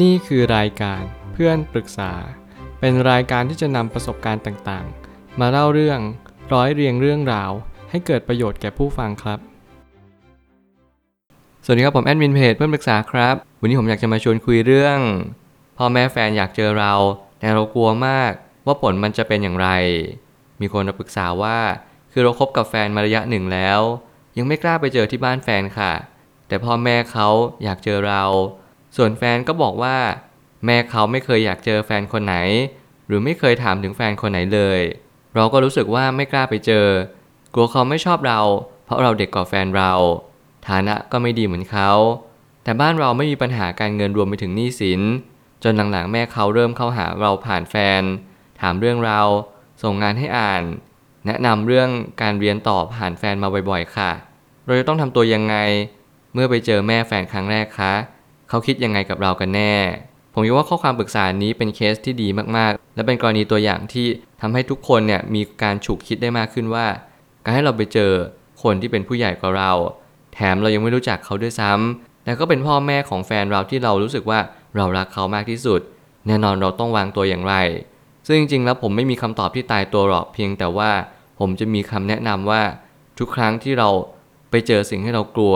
นี่คือรายการเพื่อนปรึกษา เป็นรายการที่จะนำประสบการณ์ต่างๆ มาเล่าเรื่องร้อยเรียงเรื่องราว ให้เกิดประโยชน์แก่ผู้ฟังครับ สวัสดีครับผมแอดมินเพจเพื่อนปรึกษาครับ วันนี้ผมอยากจะมาชวนคุยเรื่องพ่อแม่แฟนอยากเจอเรา แต่เรากลัวมากว่าผลมันจะเป็นอย่างไร มีคนมาปรึกษาว่า คือเราคบกับแฟนมาระยะหนึ่งแล้ว ยังไม่กล้าไปเจอที่บ้านแฟนค่ะ แต่พ่อแม่เขาอยากเจอเรา ส่วนแฟนก็บอกว่า แม่เขาไม่เคยอยากเจอแฟนคนไหน หรือไม่เคยถามถึงแฟนคนไหนเลย เราก็รู้สึกว่าไม่กล้าไปเจอ กลัวเขาไม่ชอบเรา เพราะเราเด็กกว่าแฟนเรา ฐานะก็ไม่ดีเหมือนเขา แต่บ้านเราไม่มีปัญหาการเงินรวมไปถึงหนี้สิน จนหลังๆแม่เขาเริ่มเข้าหาเราผ่านแฟน ถามเรื่องเรา ส่งงานให้อ่าน แนะนำเรื่องการเรียนต่อผ่านแฟนมาบ่อยๆ ค่ะ เราจะต้องทำตัวยังไง เมื่อไปเจอแม่แฟนครั้งแรกคะ เขาคิดยังไงกับเรากันแน่ ผมคิดว่าข้อความปรึกษานี้เป็นเคสที่ดีมากๆ และเป็นกรณีตัวอย่างที่ทำให้ทุกคนเนี่ยมีการฉุกคิดได้มากขึ้นว่า การให้เราไปเจอคนที่เป็นผู้ใหญ่กว่าเรา แถมเรายังไม่รู้จักเขาด้วยซ้ำแต่ก็เป็นพ่อแม่ของแฟนเราที่เรารู้สึกว่าเรารักเขามากที่สุด แน่นอนเราต้องวางตัวอย่างไร ซึ่งจริงๆแล้วผมไม่มีคำตอบที่ตายตัวหรอกเพียงแต่ว่าผมจะมีคำแนะนำว่าทุกครั้งที่เราไปเจอสิ่งที่เรากลัว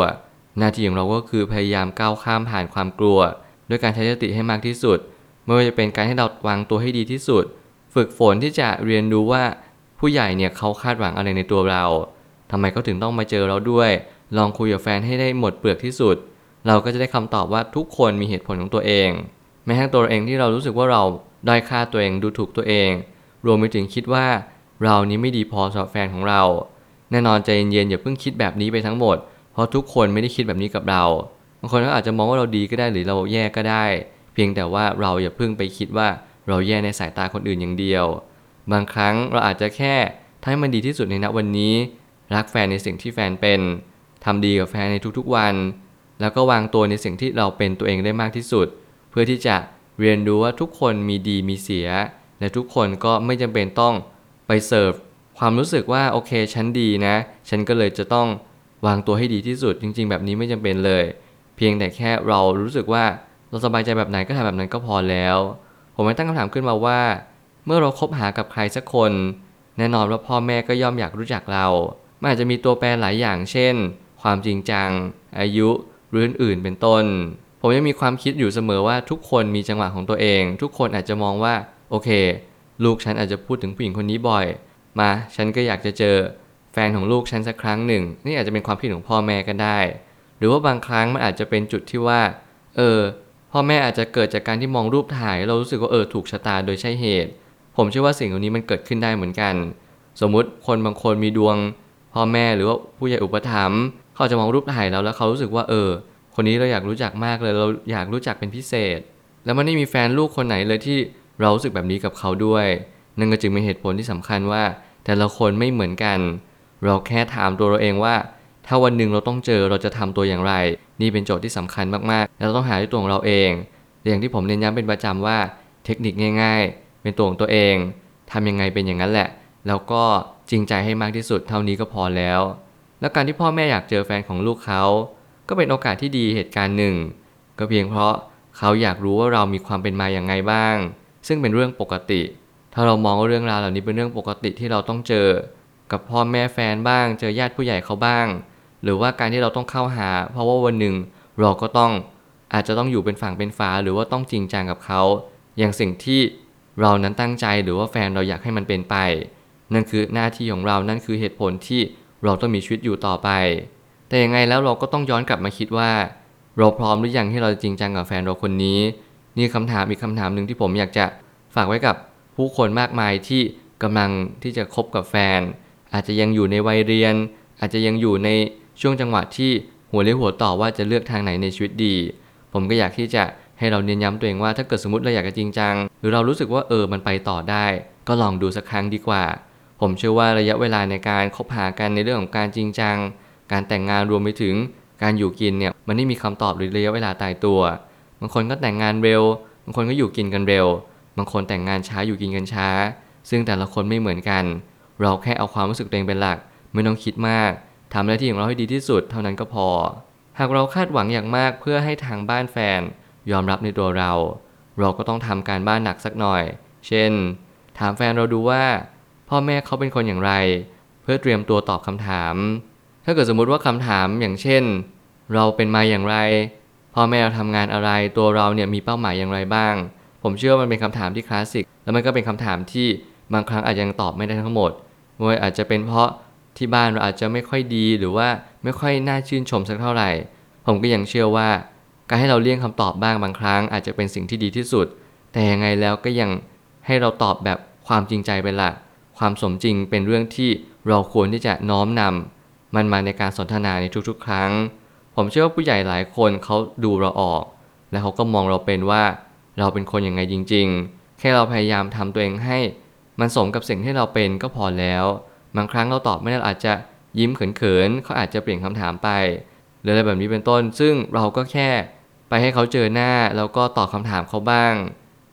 หน้าที่ของเราก็คือพยายามก้าวข้ามผ่านความกลัว ด้วยการใช้สติให้มากที่สุด ไม่ว่าจะเป็นการให้เราวางตัวให้ดีที่สุด ฝึกฝนที่จะเรียนรู้ว่าผู้ใหญ่เนี่ยเขาคาดหวังอะไรในตัวเราทำไมเขาถึงต้องมาเจอเราด้วย ลองคุยกับแฟนให้ได้หมดเปลือกที่สุด เราก็จะได้คำตอบว่าทุกคนมีเหตุผลของตัวเอง แม้ทั้งตัวเราเองที่เรารู้สึกว่าเราด้อยค่าตัวเองดูถูกตัวเอง รวมไปถึงคิดว่าเรานี้ไม่ดีพอสำหรับแฟนของเรา แน่นอนใจเย็นๆอย่าเพิ่งคิดแบบนี้ไปทั้งหมด เพราะทุกคนไม่ได้คิดแบบนี้กับเรา บางคนก็อาจจะมองว่าเราดีก็ได้หรือเราแย่ก็ได้ เพียงแต่ว่าเราอย่าเพิ่งไปคิดว่าเราแย่ในสายตาคนอื่นอย่างเดียว บางครั้งเราอาจจะแค่ทำให้มันดีที่สุดในณวันนี้ รักแฟนในสิ่งที่แฟนเป็นทำดีกับแฟนในทุกๆวัน แล้วก็วางตัวในสิ่งที่เราเป็นตัวเองได้มากที่สุด เพื่อที่จะเรียนรู้ว่าทุกคนมีดีมีเสีย และทุกคนก็ไม่จำเป็นต้องไปเสิร์ฟความรู้สึกว่าโอเคฉันดีนะ ฉันก็เลยจะต้อง วางตัวให้ดีที่สุดจริง ๆ แบบนี้ไม่จำเป็นเลย เพียงแต่แค่เรารู้สึกว่าเราสบายใจแบบไหนก็ทำแบบนั้นก็พอแล้ว ผมไม่ตั้งคำถามขึ้นมาว่า เมื่อเราคบหากับใครสักคน แน่นอนว่าพ่อแม่ก็ย่อมอยากรู้จักเรามันอาจจะมีตัวแปรหลายอย่างเช่น ความจริงจัง อายุหรืออื่นๆเป็นต้น ผมยังมีความคิดอยู่เสมอว่าทุกคนมีจังหวะของตัวเอง ทุกคนอาจจะมองว่าโอเค ลูกฉันอาจจะพูดถึงผู้หญิงคนนี้บ่อย มา ฉันก็อยากจะเจอ ฟนของลูกฉันสักครั้งหนึ่ง นี่อาจจะเป็นความคิดของพ่อแม่ก็ได้ หรือว่าบางครั้งมันอาจจะเป็นจุดที่ว่า เออ พ่อแม่อาจจะเกิดจากการที่มองรูปถ่าย เรารู้สึกว่าเออถูกชะตาโดยใช่เหตุ ผมเชื่อว่าสิ่งเหล่านี้มันเกิดขึ้นได้เหมือนกัน สมมุติคนบางคนมีดวง พ่อแม่หรือว่าผู้ใหญ่อุปถัมภ์เขาจะมองรูปถ่ายเราแล้วเขารู้สึกว่าเออ คนนี้เราอยากรู้จักมากเลย เราอยากรู้จักเป็นพิเศษ แล้วมันไม่มีแฟนลูกคนไหนเลยที่เรารู้สึกแบบนี้กับเขาด้วย นั่นก็จึงเป็นเหตุผลที่สำคัญว่า แต่ละคนไม่เหมือนกัน เราแค่ถามตัวเราเองว่า ถ้าวันหนึ่งเราต้องเจอเราจะทำตัวอย่างไร นี่เป็นโจทย์ที่สำคัญมากๆแล้วเราต้องหาด้วยตัวของเราเองอย่างที่ผมเน้นย้ำเป็นประจำว่าเทคนิคง่าย ๆ เป็นตัวของตัวเองทำยังไงเป็นอย่างนั้นแหละ แล้วก็จริงใจให้มากที่สุดเท่านี้ก็พอแล้ว แล้วการที่พ่อแม่อยากเจอแฟนของลูกเขาก็เป็นโอกาสที่ดีเหตุการณ์หนึ่ง ก็เพียงเพราะเขาอยากรู้ว่าเรามีความเป็นมาอย่างไงบ้าง ซึ่งเป็นเรื่องปกติ ถ้าเรามองว่าเรื่องราวเหล่านี้เป็นเรื่องปกติที่เราต้องเจอ กับพ่อแม่แฟนบ้าง เจอญาติผู้ใหญ่เขาบ้าง หรือว่าการที่เราต้องเข้าหา เพราะว่าวันหนึ่งเราก็ต้องอาจจะต้องอยู่เป็นฝั่งเป็นฝาหรือว่าต้องจริงจังกับเขา อย่างสิ่งที่เรานั้นตั้งใจหรือว่าแฟนเราอยากให้มันเป็นไป นั่นคือหน้าที่ของเรานั่นคือเหตุผลที่เราต้องมีชีวิตอยู่ต่อไป แต่ยังไงแล้วเราก็ต้องย้อนกลับมาคิดว่า เราพร้อมหรือยังที่เราจะจริงจังกับแฟนเราคนนี้ นี่คำถามอีกคำถามหนึ่งที่ผมอยากจะฝากไว้กับผู้คนมากมายที่กำลังที่จะคบกับแฟน อาจจะยังอยู่ในวัยเรียน อาจจะยังอยู่ในช่วงจังหวะที่หัวเลี้ยวหัวต่อว่าจะเลือกทางไหนในชีวิตดี ผมก็อยากที่จะให้เราเน้นย้ำตัวเองว่าถ้าเกิดสมมติเราอยากจะจริงจัง หรือเรารู้สึกว่าเออมันไปต่อได้ ก็ลองดูสักครั้งดีกว่า ผมเชื่อว่าระยะเวลาในการคบหากันในเรื่องของการจริงจัง การแต่งงานรวมไปถึงการอยู่กินเนี่ยมันไม่มีคำตอบหรือระยะเวลาตายตัวบางคนก็แต่งงานเร็วบางคนก็อยู่กินกันเร็ว บางคนแต่งงานช้าอยู่กินกันช้า ซึ่งแต่ละคนไม่เหมือนกัน เราแค่เอาความรู้สึกตัวเองเป็นหลัก ไม่ต้องคิดมากทำหน้าที่ของเราให้ดีที่สุดเท่านั้นก็พอ หากเราคาดหวังอย่างมากเพื่อให้ทางบ้านแฟน ยอมรับในตัวเรา เราก็ต้องทำการบ้านหนักสักหน่อย เช่น ถามแฟนเราดูว่า พ่อแม่เขาเป็นคนอย่างไร เพื่อเตรียมตัวตอบคำถาม ถ้าเกิดสมมุติว่าคำถามอย่างเช่น เราเป็นมาอย่างไร พ่อแม่เราทำงานอะไร ตัวเราเนี่ยมีเป้าหมายอย่างไรบ้าง ผมเชื่อว่ามันเป็นคำถามที่คลาสสิก แล้วมันก็เป็นคำถามที่บางครั้งอาจจะยังตอบไม่ได้ทั้งหมด มันอาจจะเป็นเพราะที่บ้านเราอาจจะไม่ค่อยดีหรือว่าไม่ค่อยน่าชื่นชมสักเท่าไหร่ ผมก็ยังเชื่อว่า การให้เราเลี่ยงคำตอบบ้างบางครั้ง อาจจะเป็นสิ่งที่ดีที่สุด แต่ยังไงแล้วก็ยังให้เราตอบแบบความจริงใจเป็นหลักความสมจริงเป็นเรื่องที่เราควรที่จะน้อมนำมันมาในการสนทนาในทุกๆ ครั้ง ผมเชื่อว่าผู้ใหญ่หลายคนเขาดูเราออก และเขาก็มองเราเป็นว่า เราเป็นคนยังไงจริง ๆ แค่เราพยายามทำตัวเองให้ มันสมกับสิ่งที่เราเป็นก็พอแล้ว บางครั้งเราตอบไม่ได้อาจจะยิ้มเขินๆเขาอาจจะเปลี่ยนคำถามไปหรืออะไรแบบนี้เป็นต้น ซึ่งเราก็แค่ไปให้เขาเจอหน้าแล้วก็ตอบคำถามเขาบ้าง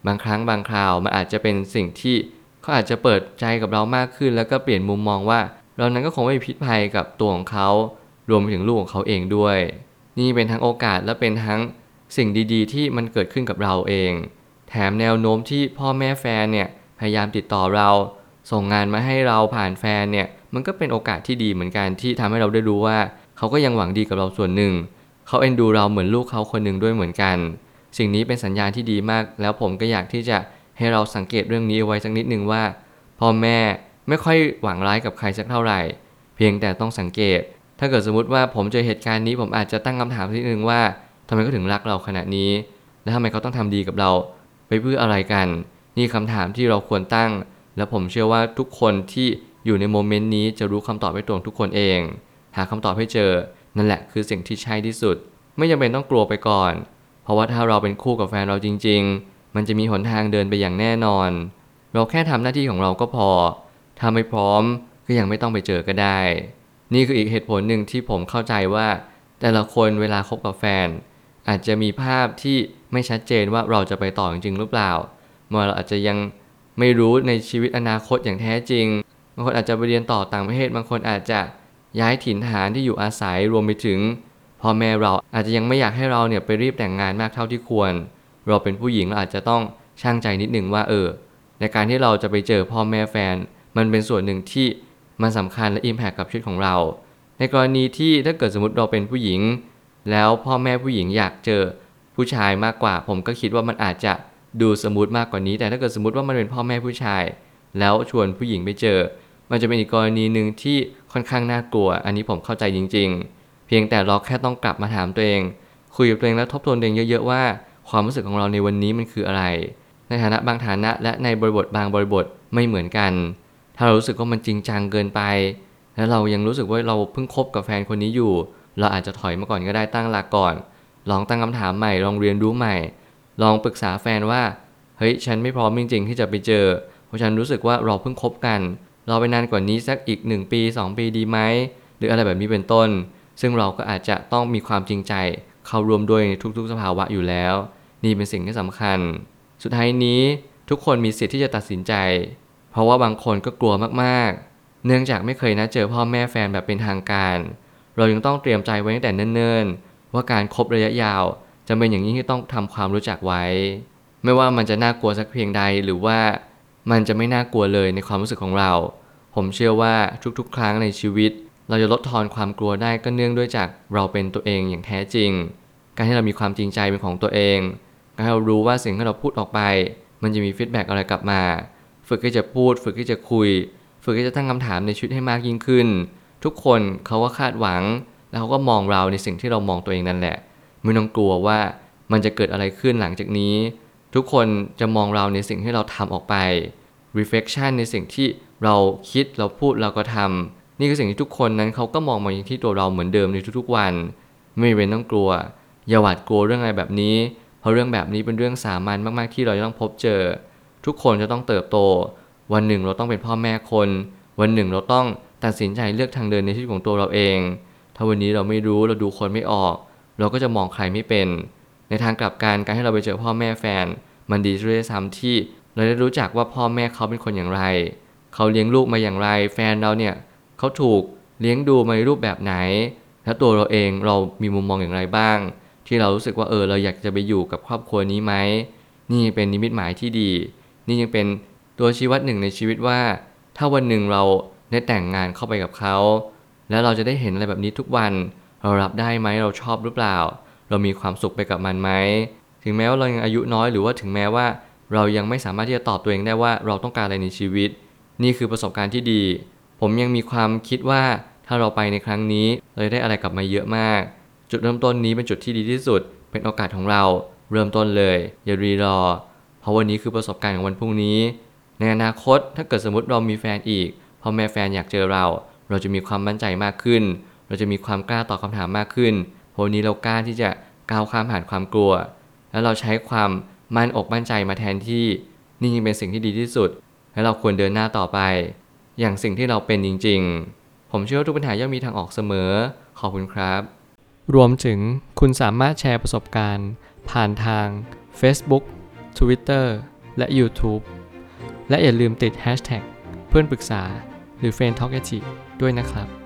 บางครั้งบางคราวมันอาจจะเป็นสิ่งที่เขาอาจจะเปิดใจกับเรามากขึ้น แล้วก็เปลี่ยนมุมมองว่า เรานั้นก็คงไม่พิษภัยกับตัวของเขา รวมไปถึงลูกของเขาเองด้วย นี่เป็นทั้งโอกาสและเป็นทั้งสิ่งดีๆ ที่มันเกิดขึ้นกับเราเอง แถมแนวโน้มที่พ่อแม่แฟนเนี่ย พยายามติดต่อเรา ส่งงานมาให้เราผ่านแฟนเนี่ย มันก็เป็นโอกาสที่ดีเหมือนกันที่ทำให้เราได้รู้ว่า เขาก็ยังหวังดีกับเราส่วนหนึ่ง เขาเอ็นดูเราเหมือนลูกเขาคนหนึ่งด้วยเหมือนกัน สิ่งนี้เป็นสัญญาณที่ดีมาก แล้วผมก็อยากที่จะให้เราสังเกตเรื่องนี้เอาไว้สักนิดหนึ่งว่า พ่อแม่ไม่ค่อยหวังร้ายกับใครสักเท่าไหร่ เพียงแต่ต้องสังเกต ถ้าเกิดสมมติว่าผมเจอเหตุการณ์นี้ผมอาจจะตั้งคำถามทีนึงว่าทำไมเขาถึงรักเราขนาดนี้ และทำไมเขาต้องทำดีกับเรา ไปเพื่ออะไรกัน นี่คำถามที่เราควรตั้ง และผมเชื่อว่าทุกคนที่อยู่ในโมเมนต์นี้จะรู้คำตอบให้ตรงทุกคนเอง หาคำตอบให้เจอ นั่นแหละคือสิ่งที่ใช่ที่สุด ไม่จำเป็นต้องกลัวไปก่อน เพราะว่าถ้าเราเป็นคู่กับแฟนเราจริง ๆ มันจะมีหนทางเดินไปอย่างแน่นอน เราแค่ทำหน้าที่ของเราก็พอถ้าไม่พร้อมก็ยังไม่ต้องไปเจอก็ได้ นี่คืออีกเหตุผลหนึ่งที่ผมเข้าใจว่า แต่ละคนเวลาคบกับแฟน อาจจะมีภาพที่ไม่ชัดเจนว่าเราจะไปต่อจริงๆหรือเปล่า เมื่อเราอาจจะยังไม่รู้ในชีวิตอนาคตอย่างแท้จริง บางคนอาจจะไปเรียนต่อต่างประเทศ บางคนอาจจะย้ายถิ่นฐานที่อยู่อาศัยรวมไปถึงพ่อแม่เราอาจจะยังไม่อยากให้เราเนี่ยไปรีบแต่งงานมากเท่าที่ควร เราเป็นผู้หญิงเราอาจจะต้องช่างใจนิดหนึ่งว่าเออ ในการที่เราจะไปเจอพ่อแม่แฟน มันเป็นส่วนหนึ่งที่มันสำคัญและอิมแพคกับชีวิตของเรา ในกรณีที่ถ้าเกิดสมมติเราเป็นผู้หญิง แล้วพ่อแม่ผู้หญิงอยากเจอผู้ชายมากกว่า ผมก็คิดว่ามันอาจจะ ดูสมูทมากกว่านี้ แต่ถ้าเกิดสมมติว่ามันเป็นพ่อแม่ผู้ชาย แล้วชวนผู้หญิงไปเจอ มันจะเป็นอีกกรณีหนึ่งที่ค่อนข้างน่ากลัว อันนี้ผมเข้าใจจริง ๆ เพียงแต่เราแค่ต้องกลับมาถามตัวเอง คุยกับตัวเองแล้วทบทวนตัวเองเยอะๆว่า ความรู้สึกของเราในวันนี้มันคืออะไร ในฐานะบางฐานะและในบริบทบางบริบทไม่เหมือนกัน ถ้าเรารู้สึกว่ามันจริงจังเกินไป แล้วเรายังรู้สึกว่าเราเพิ่งคบกับแฟนคนนี้อยู่ เราอาจจะถอยมาก่อนก็ได้ตั้งหลักก่อน ลองตั้งคำถามใหม่ลองเรียนรู้ใหม่ ลองปรึกษาแฟนว่า เฮ้ย ฉันไม่พร้อมจริงๆที่จะไปเจอ เพราะฉันรู้สึกว่าเราเพิ่งคบกัน เราไปนานกว่านี้สักอีก 1 ปี 2 ปีดีไหม หรืออะไรแบบนี้เป็นต้น ซึ่งเราก็อาจจะต้องมีความจริงใจ เข้าร่วมด้วยในทุกๆ สภาวะอยู่แล้ว นี่เป็นสิ่งที่สำคัญ สุดท้ายนี้ทุกคนมีสิทธิ์ที่จะตัดสินใจ เพราะว่าบางคนก็กลัวมากๆ เนื่องจากไม่เคยนัดเจอพ่อแม่แฟนแบบเป็นทางการ เรายังต้องเตรียมใจไว้ตั้งแต่เนิ่นๆว่าการครบระยะยาว จะเป็นอย่างนี้ที่ต้องทำความรู้จักไว้ ไม่ว่ามันจะน่ากลัวสักเพียงใดหรือว่ามันจะไม่น่ากลัวเลยในความรู้สึกของเรา ผมเชื่อว่าทุกๆ ครั้งในชีวิต เราจะลดทอนความกลัวได้ก็เนื่องด้วยจากเราเป็นตัวเองอย่างแท้จริง การที่เรามีความจริงใจเป็นของตัวเองการให้เรารู้ว่าสิ่งที่เราพูดออกไป มันจะมี feedback อะไรกลับมา ฝึกที่จะพูด ฝึกที่จะคุย ฝึกที่จะตั้งคำถามในชีวิตให้มากยิ่งขึ้น ทุกคนเขาก็คาดหวัง แล้วเขาก็มองเราในสิ่งที่เรามองตัวเองนั่นแหละ ไม่ต้องกลัวว่ามันจะเกิดอะไรขึ้นหลังจากนี้ ทุกคนจะมองเราในสิ่งที่เราทำออกไป reflection ในสิ่งที่เราคิดเราพูดเราก็ทำนี่คือสิ่งที่ทุกคนนั้นเขาก็มองมาอย่างที่ตัวเราเหมือนเดิมในทุกๆวัน ไม่เป็นต้องกลัว อย่าหวาดกลัวเรื่องอะไรแบบนี้ เพราะเรื่องแบบนี้เป็นเรื่องสามัญมากๆที่เราจะต้องพบเจอ ทุกคนจะต้องเติบโต วันหนึ่งเราต้องเป็นพ่อแม่คน วันหนึ่งเราต้องตัดสินใจเลือกทางเดินในชีวิตของตัวเราเอง ถ้าวันนี้เราไม่รู้เราดูคนไม่ออก เราก็จะมองใครไม่เป็น ในทางกลับกันการให้เราไปเจอพ่อแม่แฟน มันดีด้วยซ้ำที่เราได้รู้จักว่าพ่อแม่เขาเป็นคนอย่างไร เขาเลี้ยงลูกมาอย่างไร แฟนเราเนี่ยเขาถูกเลี้ยงดูมาในรูปแบบไหน และตัวเราเองเรามีมุมมองอย่างไรบ้าง ที่เรารู้สึกว่าเออเราอยากจะไปอยู่กับครอบครัวนี้ไหมนี่เป็นนิมิตหมายที่ดี นี่ยังเป็นตัวชี้วัดหนึ่งในชีวิตว่า ถ้าวันหนึ่งเราได้แต่งงานเข้าไปกับเขา แล้วเราจะได้เห็นอะไรแบบนี้ทุกวัน เรารับได้ไหมเราชอบหรือเปล่า เรามีความสุขไปกับมันไหมถึงแม้ว่าเรายังอายุน้อยหรือว่าถึงแม้ว่า เรายังไม่สามารถที่จะตอบตัวเองได้ว่าเราต้องการอะไรในชีวิต นี่คือประสบการณ์ที่ดี ผมยังมีความคิดว่าถ้าเราไปในครั้งนี้เราจะได้อะไรกลับมาเยอะมาก จุดเริ่มต้นนี้เป็นจุดที่ดีที่สุด เป็นโอกาสของเราเริ่มต้นเลย อย่ารีรอ เพราะวันนี้คือประสบการณ์ของวันพรุ่งนี้ ในอนาคตถ้าเกิดสมมติเรามีแฟนอีกพอแม่แฟนอยากเจอเรา เราจะมีความมั่นใจมากขึ้น เราจะมีความกล้าตอบคำถามมากขึ้นพวันนี้เรากล้าที่จะก้าวข้ามผ่านความกลัว แล้วเราใช้ความมั่นอกมั่นใจมาแทนที่นี่ยังเป็นสิ่งที่ดีที่สุด และเราควรเดินหน้าต่อไป อย่างสิ่งที่เราเป็นจริง ๆ ผมเชื่อว่าทุกปัญหาย่อมมีทางออกเสมอ ขอบคุณครับ รวมถึงคุณสามารถแชร์ประสบการณ์ ผ่านทาง Facebook Twitter และ YouTube และอย่าลืมติด Hashtag เพื่อนปรึกษาหรือ f r ร e n d t a l k a ด้วยนะครับ